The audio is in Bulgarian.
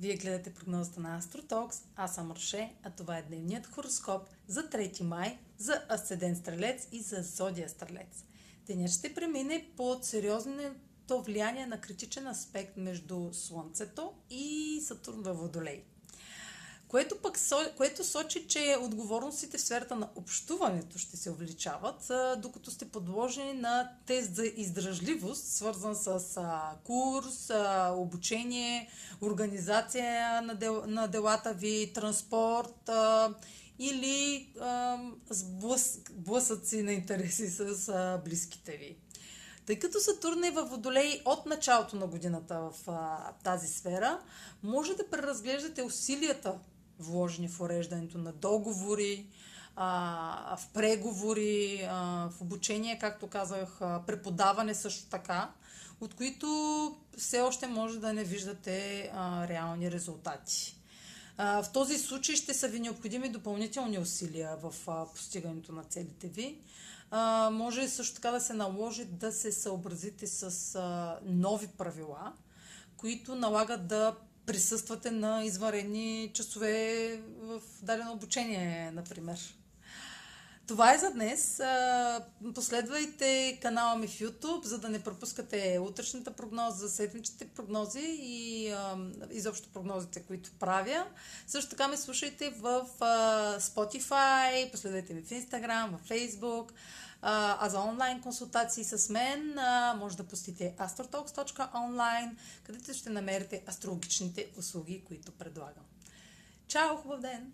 Вие гледате прогнозата на Астротокс, аз съм Роше, а това е дневният хороскоп за 3 май, за Асцедент Стрелец и за Зодия Стрелец. Денят ще премине под сериозното влияние на критичен аспект между Слънцето и Сатурн във Водолей което пък което сочи, че отговорностите в сферата на общуването ще се увеличават, докато сте подложени на тест за издръжливост, свързан с курс, обучение, организация на, дел, на делата ви, транспорт или сблъс, блъсъци на интереси с близките ви. Тъй като Сатурн е във Водолей от началото на годината в а, тази сфера, може да преразглеждате усилията вложени в уреждането на договори, в преговори, в обучение, както казах, преподаване също така, от които все още може да не виждате реални резултати. В този случай ще са ви необходими допълнителни усилия в постигането на целите ви. Може също така да се наложи да се съобразите с нови правила, които налагат да присъствате на изварени часове в дадено обучение, например. Това е за днес. Последвайте канала ми в YouTube, за да не пропускате утрешната прогноза, седмичните прогнози и изобщо прогнозите, които правя. Също така ме слушайте в Spotify, последвайте ми в Instagram, в Facebook. А за онлайн консултации с мен може да посетите astrotalks.online, където ще намерите астрологичните услуги, които предлагам. Чао, хубав ден!